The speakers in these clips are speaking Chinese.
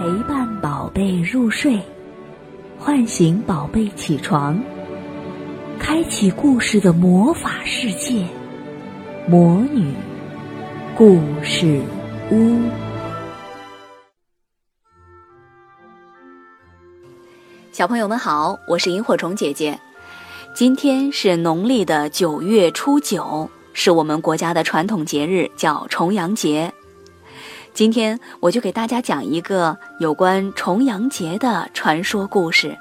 陪伴宝贝入睡，唤醒宝贝起床，开启故事的魔法世界——魔女故事屋。小朋友们好，我是萤火虫姐姐。今天是农历的九月初九，是我们国家的传统节日，叫重阳节。今天我就给大家讲一个有关重阳节的传说故事。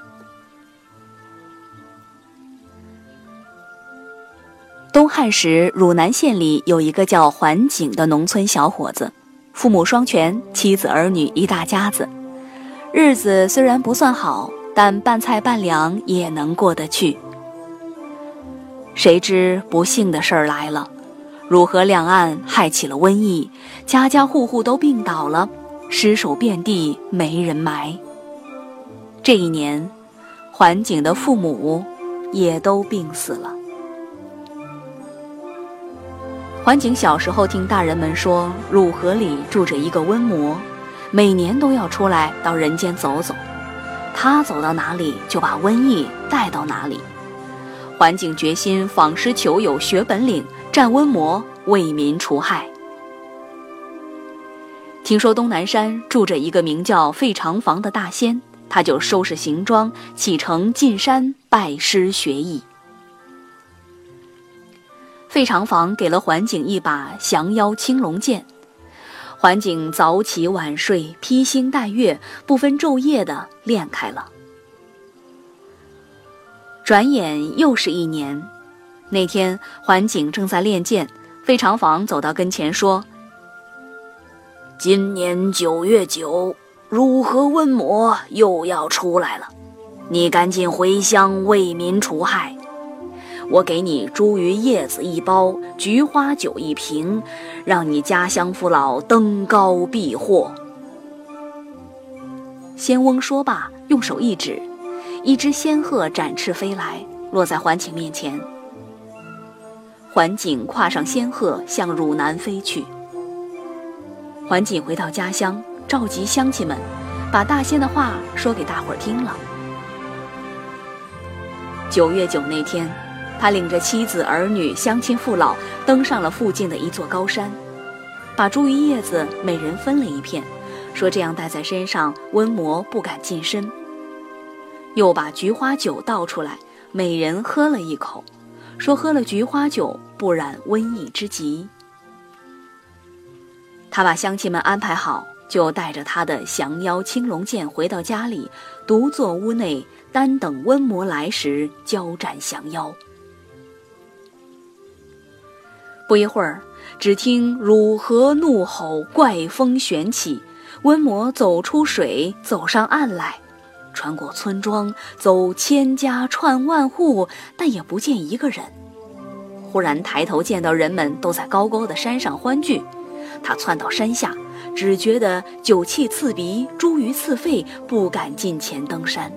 东汉时，汝南县里有一个叫桓景的农村小伙子，父母双全，妻子儿女一大家子，日子虽然不算好，但半菜半粮也能过得去。谁知不幸的事儿来了，汝河两岸害起了瘟疫，家家户户都病倒了，尸首遍地，没人埋。这一年，桓景的父母也都病死了。桓景小时候听大人们说，汝河里住着一个瘟魔，每年都要出来到人间走走，他走到哪里，就把瘟疫带到哪里。桓景决心访师求友，学本领，战瘟魔，为民除害。听说东南山住着一个名叫费长房的大仙，他就收拾行装，启程进山拜师学艺。费长房给了桓景一把降妖青龙剑，桓景早起晚睡，披星戴月，不分昼夜的练开了。转眼又是一年，那天桓景正在练剑，费长房走到跟前说：“今年九月九，汝河瘟魔又要出来了，你赶紧回乡为民除害。我给你茱萸叶子一包，菊花酒一瓶，让你家乡父老登高避祸。”仙翁说罢，用手一指。一只仙鹤展翅飞来，落在桓景面前。桓景跨上仙鹤，向汝南飞去。桓景回到家乡，召集乡亲们，把大仙的话说给大伙儿听了。九月九那天，他领着妻子儿女、乡亲父老，登上了附近的一座高山，把茱萸叶子每人分了一片，说这样带在身上，瘟魔不敢近身。又把菊花酒倒出来，每人喝了一口，说喝了菊花酒不染瘟疫之疾。他把乡亲们安排好，就带着他的降妖青龙剑回到家里，独坐屋内，单等瘟魔来时交战降妖。不一会儿，只听汝河怒吼，怪风旋起，瘟魔走出水，走上岸来。穿过村庄，走千家串万户，但也不见一个人。忽然抬头见到人们都在高高的山上欢聚，他窜到山下，只觉得酒气刺鼻，茱萸刺肺，不敢近前登山，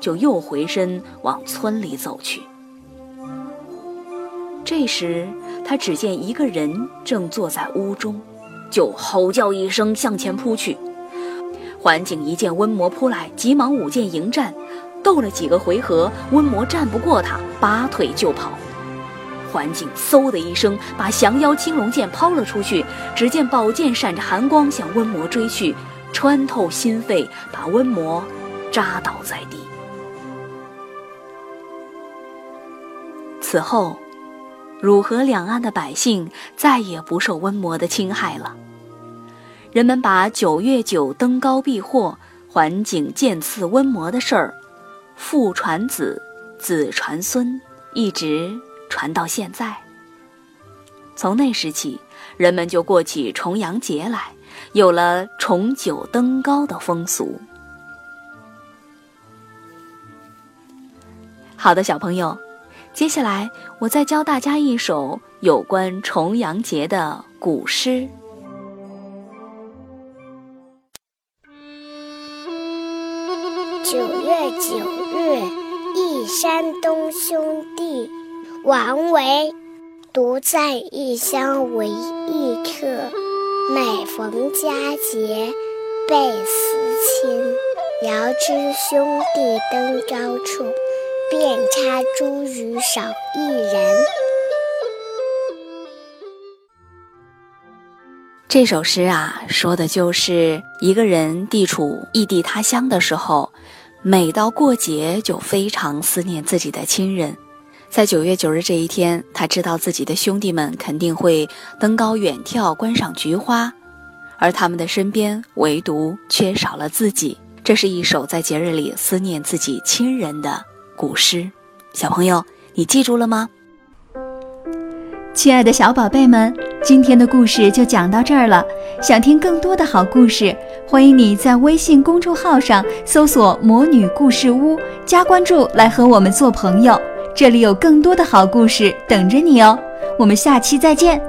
就又回身往村里走去。这时，他只见一个人正坐在屋中，就吼叫一声向前扑去。桓景一见瘟魔扑来，急忙舞剑迎战，斗了几个回合，瘟魔战不过他，拔腿就跑。桓景嗖的一声，把降妖青龙剑抛了出去，只见宝剑闪着寒光向瘟魔追去，穿透心肺，把瘟魔扎倒在地。此后，汝河两岸的百姓再也不受瘟魔的侵害了。人们把九月九登高避祸、桓景剑刺瘟魔的事儿，父传子，子传孙，一直传到现在。从那时起，人们就过起重阳节来，有了重九登高的风俗。好的，小朋友，接下来我再教大家一首有关重阳节的古诗。九月九日，忆山东兄弟。王维，独在异乡为异客，每逢佳节倍思亲。遥知兄弟登高处，遍插茱萸少一人。这首诗啊，说的就是一个人地处异地他乡的时候，每到过节就非常思念自己的亲人。在九月九日这一天，他知道自己的兄弟们肯定会登高远眺观赏菊花，而他们的身边唯独缺少了自己。这是一首在节日里思念自己亲人的古诗。小朋友，你记住了吗？亲爱的小宝贝们。今天的故事就讲到这儿了。想听更多的好故事，欢迎你在微信公众号上搜索“魔女故事屋”，加关注来和我们做朋友。这里有更多的好故事等着你哦。我们下期再见。